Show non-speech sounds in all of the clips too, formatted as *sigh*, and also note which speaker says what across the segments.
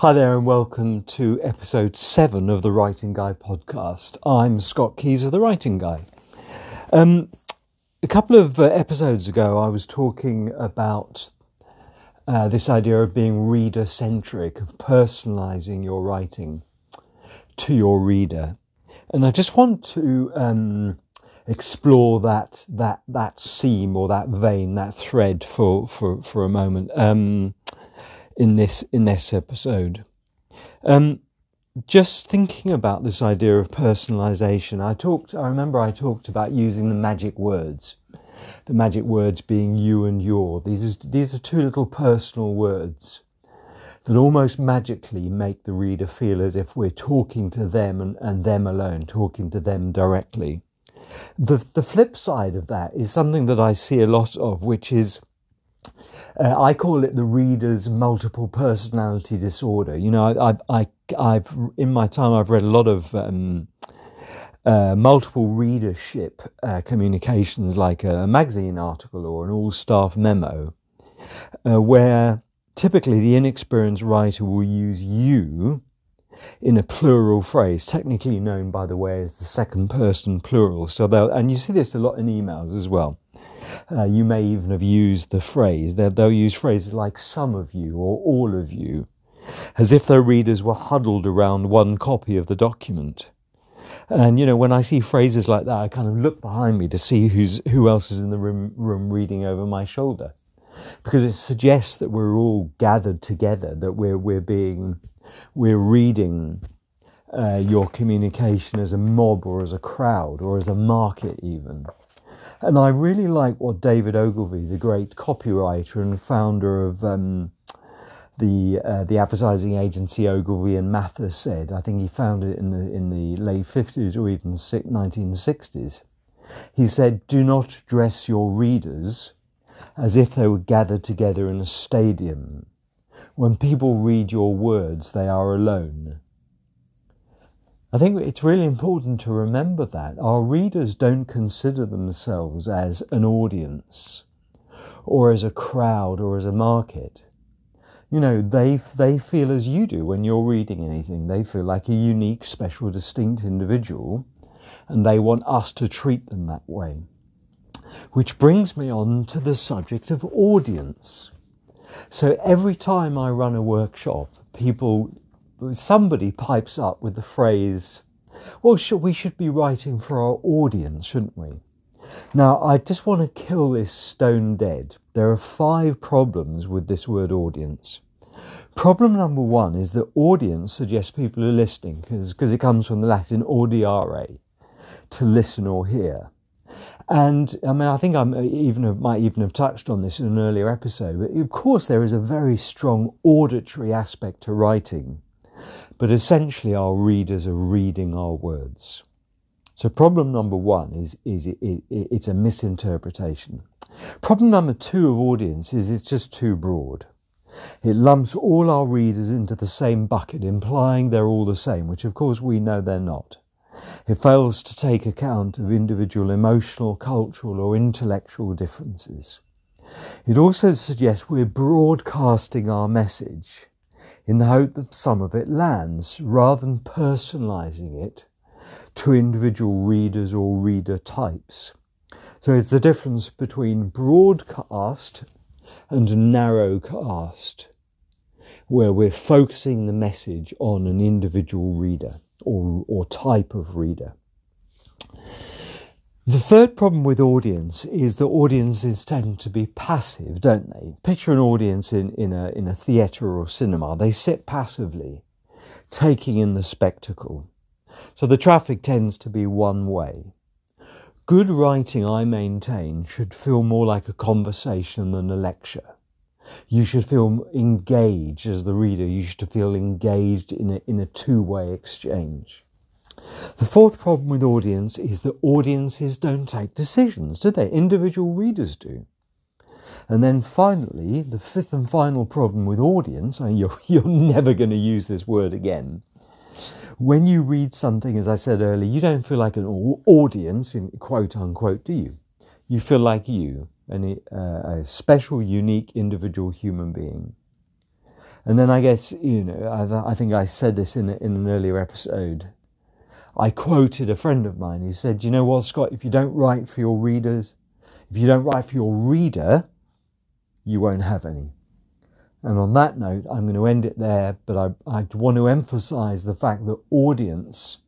Speaker 1: Hi there, and welcome to episode seven of the Writing Guy podcast. I'm Scott Keyser, the Writing Guy. Um, a couple of uh, episodes ago, I was talking about uh, this idea of being reader centric, of personalizing your writing to your reader. And I just want to um, explore that, that, that seam or that vein, that thread for, for, for a moment. Um, in this in this episode. Um, just thinking about this idea of personalization, I talked. I remember I talked about using the magic words, the magic words being you and your. These are, these are two little personal words that almost magically make the reader feel as if we're talking to them and, and them alone, talking to them directly. The the flip side of that is something that I see a lot of, which is uh, I call it the reader's multiple personality disorder. You know, I, I, I've in my time I've read a lot of um, uh, multiple readership uh, communications, like a magazine article or an all-staff memo, uh, where typically the inexperienced writer will use "you" in a plural phrase, technically known, by the way, as the second person plural. So, and you see this a lot in emails as well. Uh, you may even have used the phrase. They'll, use phrases like some of you or all of you, as if their readers were huddled around one copy of the document. And you know, when I see phrases like that, I kind of look behind me to see who's who else is in the room, room reading over my shoulder, because it suggests that we're all gathered together, that we're we're being we're reading uh, your communication as a mob or as a crowd or as a market even. And I really like what David Ogilvy, the great copywriter and founder of um, the uh, the advertising agency Ogilvy and Mather, said. I think he founded it in the in the late fifties or even nineteen sixties. He said, "Do not dress your readers as if they were gathered together in a stadium. When people read your words, they are alone." I think it's really important to remember that our readers don't consider themselves as an audience or as a crowd or as a market. You know, they, they feel as you do when you're reading anything. They feel like a unique, special, distinct individual, and they want us to treat them that way. Which brings me on to the subject of audience. So every time I run a workshop, people somebody pipes up with the phrase, well, should, we should be writing for our audience, shouldn't we? Now, I just want to kill this stone dead. There are five problems with this word audience. Problem number one is that audience suggests people are listening because it comes from the Latin audiare, to listen or hear. And I mean, I think I uh, even might even have touched on this in an earlier episode. But of course, there is a very strong auditory aspect to writing. But essentially, our readers are reading our words. So, problem number one is, is it, it, it's a misinterpretation. Problem number two of audience is it's just too broad. It lumps all our readers into the same bucket, implying they're all the same, which of course we know they're not. It fails to take account of individual emotional, cultural, or intellectual differences. It also suggests we're broadcasting our message in the hope that some of it lands, rather than personalizing it to individual readers or reader types. So it's the difference between broadcast and narrowcast, where we're focusing the message on an individual reader or, or type of reader. The third problem with audience is that audiences tend to be passive, don't they? Picture an audience in, in a, in a theatre or cinema. They sit passively, taking in the spectacle. So the traffic tends to be one way. Good writing, I maintain, should feel more like a conversation than a lecture. You should feel engaged as the reader. You should feel engaged in a, in a two-way exchange. The fourth problem with audience is that audiences don't take decisions, do they? Individual readers do. And then finally, the fifth and final problem with audience, and you're, *laughs* you're never going to use this word again. When you read something, as I said earlier, you don't feel like an audience, in quote unquote, do you? You feel like you, an, uh, a special, unique, individual human being. And then I guess, you know, I, I think I said this in, in an earlier episode. I quoted a friend of mine who said, You know what, Scott, if you don't write for your readers, if you don't write for your reader, you won't have any. And on that note, I'm going to end it there, but I, I want to emphasize the fact that audience,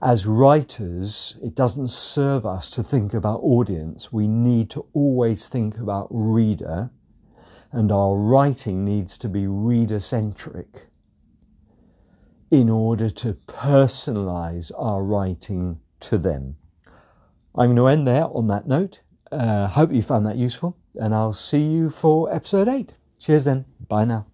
Speaker 1: as writers, it doesn't serve us to think about audience. We need to always think about reader, and our writing needs to be reader centric in order to personalize our writing to them. I'm going to end there on that note. Uh, hope you found that useful, and I'll see you for episode 8. Cheers then. Bye now.